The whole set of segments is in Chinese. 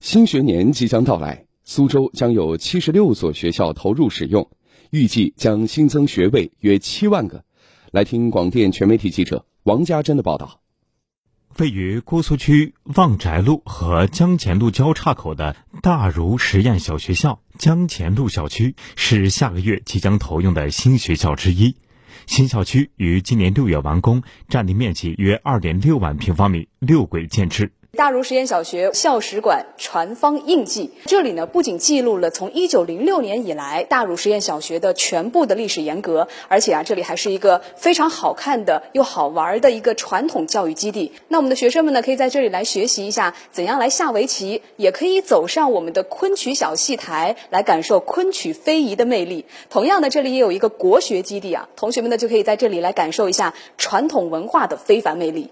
新学年即将到来，苏州将有七十六所学校投入使用，预计将新增学位约七万个。来听广电全媒体记者王家珍的报道。位于姑苏区望宅路和江前路交叉口的大儒实验小学校江前路校区是下个月即将投用的新学校之一。新校区于今年六月完工，占地面积约二点六万平方米，六轨建制。大儒实验小学校史馆传芳印记，这里呢不仅记录了从一九零六年以来大儒实验小学的全部的历史沿革，而且啊这里还是一个非常好看的又好玩的一个传统教育基地。那我们的学生们呢可以在这里来学习一下怎样来下围棋，也可以走上我们的昆曲小戏台来感受昆曲非遗的魅力。同样的，这里也有一个国学基地啊，同学们呢就可以在这里来感受一下传统文化的非凡魅力。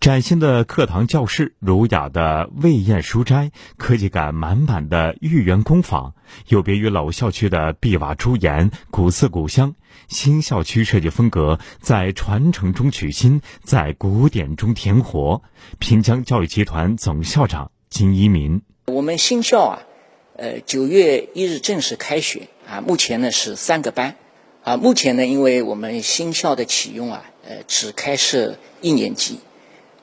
崭新的课堂教室、儒雅的魏砚书斋、科技感满满的豫园工坊，有别于老校区的碧瓦朱檐、古色古香。新校区设计风格在传承中取新，在古典中填活。平江教育集团总校长金一民：我们新校啊，呃，九月一日正式开学啊，目前呢是三个班啊。目前呢，因为我们新校的启用啊，呃，只开设一年级。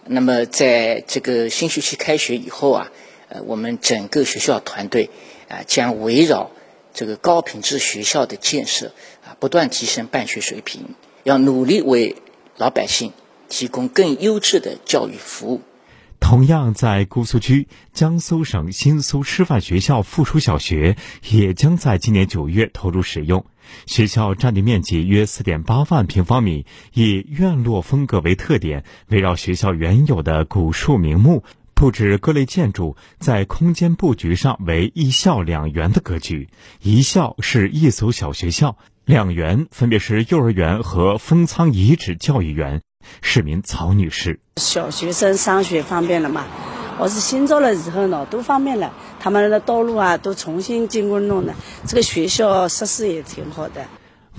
那么，在这个新学期开学以后啊，呃，我们整个学校团队啊，将围绕这个高品质学校的建设啊，不断提升办学水平，要努力为老百姓提供更优质的教育服务。同样在姑苏区，江苏省新苏师范学校附属小学也将在今年九月投入使用。学校占地面积约四点八万平方米，以院落风格为特点，围绕学校原有的古树名木，布置各类建筑，在空间布局上为一校两园的格局。一校是一所小学校，两园分别是幼儿园和封仓遗址教育园。市民曹女士：小学生上学方便了嘛？我是新造了以后呢，都方便了。他们的道路啊，都重新经过弄的。这个学校设施也挺好的。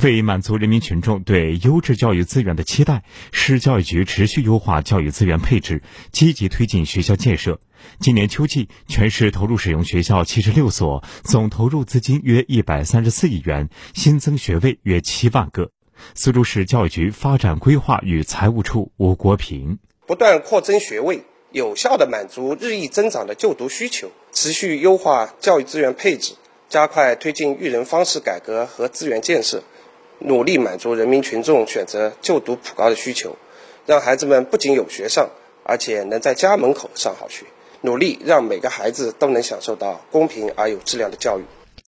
为满足人民群众对优质教育资源的期待，市教育局持续优化教育资源配置，积极推进学校建设。今年秋季，全市投入使用学校七十六所，总投入资金约一百三十四亿元，新增学位约七万个。苏州市教育局发展规划与财务处吴国平：不断扩增学位，有效地满足日益增长的就读需求；持续优化教育资源配置，加快推进育人方式改革和资源建设，努力满足人民群众选择就读普高的需求，让孩子们不仅有学上，而且能在家门口上好学。努力让每个孩子都能享受到公平而有质量的教育。